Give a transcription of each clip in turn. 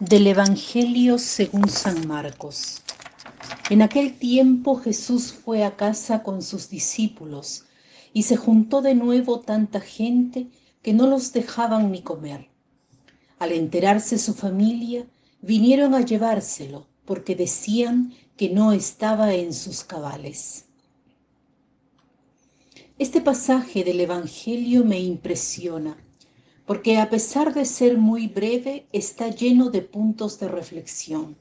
Del Evangelio según San Marcos. En aquel tiempo Jesús fue a casa con sus discípulos y se juntó de nuevo tanta gente que no los dejaban ni comer. Al enterarse su familia, vinieron a llevárselo porque decían que no estaba en sus cabales. Este pasaje del Evangelio me impresiona porque a pesar de ser muy breve, está lleno de puntos de reflexión.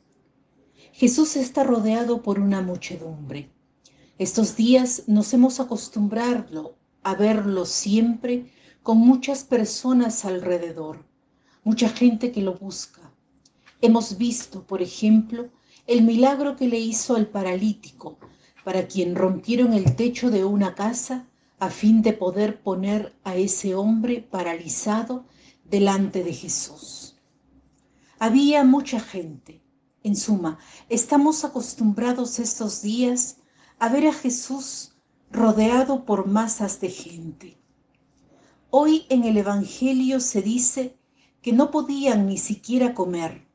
Jesús está rodeado por una muchedumbre. Estos días nos hemos acostumbrado a verlo siempre con muchas personas alrededor, mucha gente que lo busca. Hemos visto, por ejemplo, el milagro que le hizo al paralítico, para quien rompieron el techo de una casa a fin de poder poner a ese hombre paralizado delante de Jesús. Había mucha gente. En suma, estamos acostumbrados estos días a ver a Jesús rodeado por masas de gente. Hoy en el Evangelio se dice que no podían ni siquiera comer.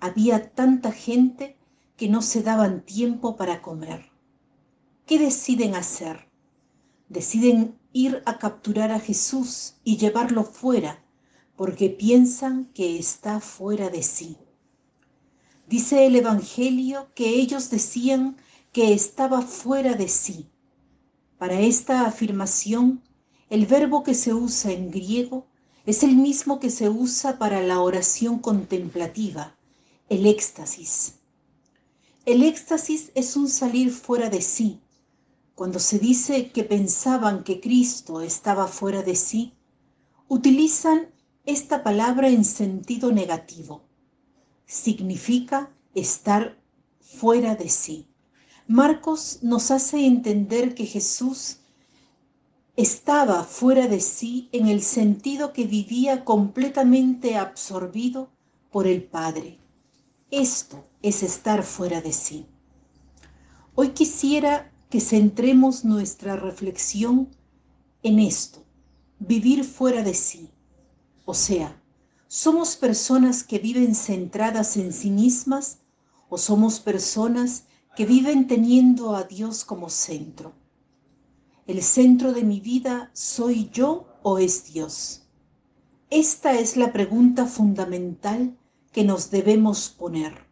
Había tanta gente que no se daban tiempo para comer. ¿Qué deciden hacer? Deciden ir a capturar a Jesús y llevarlo fuera, porque piensan que está fuera de sí. Dice el Evangelio que ellos decían que estaba fuera de sí. Para esta afirmación, el verbo que se usa en griego es el mismo que se usa para la oración contemplativa, el éxtasis. El éxtasis es un salir fuera de sí, cuando se dice que pensaban que Cristo estaba fuera de sí, utilizan esta palabra en sentido negativo. Significa estar fuera de sí. Marcos nos hace entender que Jesús estaba fuera de sí en el sentido que vivía completamente absorbido por el Padre. Esto es estar fuera de sí. Hoy quisiera que centremos nuestra reflexión en esto, vivir fuera de sí. O sea, ¿somos personas que viven centradas en sí mismas o somos personas que viven teniendo a Dios como centro? ¿El centro de mi vida soy yo o es Dios? Esta es la pregunta fundamental que nos debemos poner.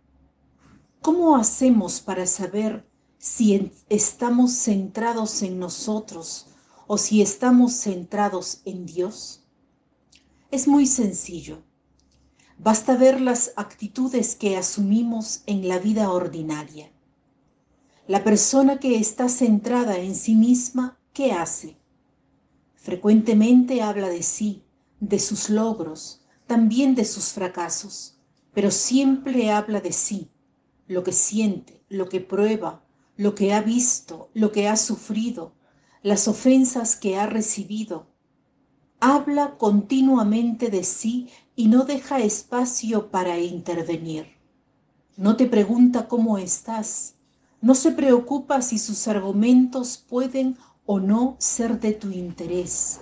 ¿Cómo hacemos para saber si estamos centrados en nosotros o si estamos centrados en Dios? Es muy sencillo. Basta ver las actitudes que asumimos en la vida ordinaria. La persona que está centrada en sí misma, ¿qué hace? Frecuentemente habla de sí, de sus logros, también de sus fracasos, pero siempre habla de sí, lo que siente, lo que prueba, lo que ha visto, lo que ha sufrido, las ofensas que ha recibido. Habla continuamente de sí y no deja espacio para intervenir. No te pregunta cómo estás, no se preocupa si sus argumentos pueden o no ser de tu interés.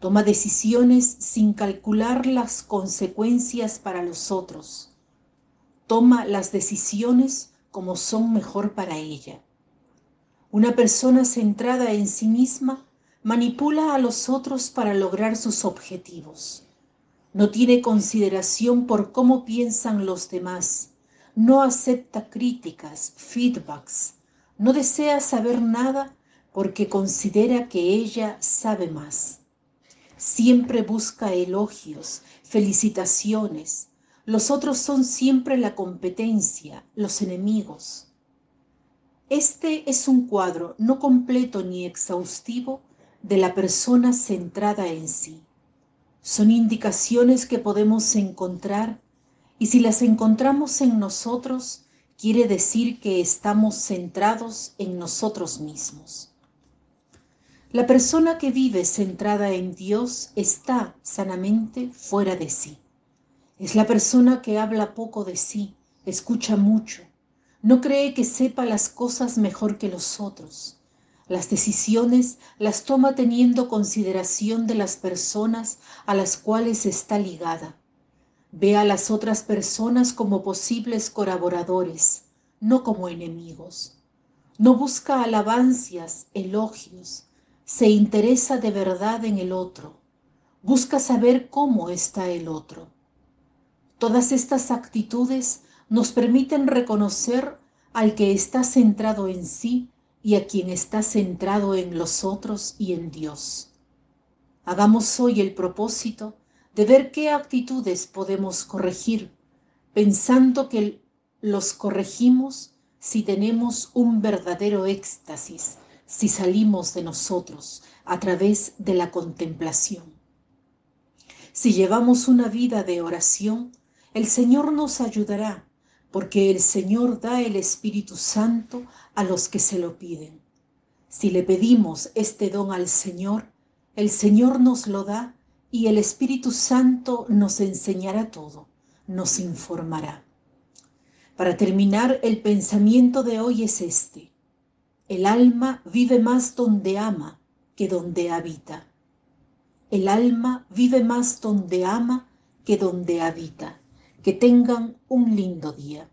Toma decisiones sin calcular las consecuencias para los otros. Toma las decisiones como son mejor para ella. Una persona centrada en sí misma manipula a los otros para lograr sus objetivos. No tiene consideración por cómo piensan los demás. No acepta críticas, feedbacks. No desea saber nada porque considera que ella sabe más. Siempre busca elogios, felicitaciones, los otros son siempre la competencia, los enemigos. Este es un cuadro no completo ni exhaustivo de la persona centrada en sí. Son indicaciones que podemos encontrar y si las encontramos en nosotros, quiere decir que estamos centrados en nosotros mismos. La persona que vive centrada en Dios está sanamente fuera de sí. Es la persona que habla poco de sí, escucha mucho, no cree que sepa las cosas mejor que los otros. Las decisiones las toma teniendo consideración de las personas a las cuales está ligada. Ve a las otras personas como posibles colaboradores, no como enemigos. No busca alabancias, elogios, se interesa de verdad en el otro, busca saber cómo está el otro. Todas estas actitudes nos permiten reconocer al que está centrado en sí y a quien está centrado en los otros y en Dios. Hagamos hoy el propósito de ver qué actitudes podemos corregir, pensando que los corregimos si tenemos un verdadero éxtasis, si salimos de nosotros a través de la contemplación. Si llevamos una vida de oración, el Señor nos ayudará, porque el Señor da el Espíritu Santo a los que se lo piden. Si le pedimos este don al Señor, el Señor nos lo da y el Espíritu Santo nos enseñará todo, nos informará. Para terminar, el pensamiento de hoy es este. El alma vive más donde ama que donde habita. El alma vive más donde ama que donde habita. Que tengan un lindo día.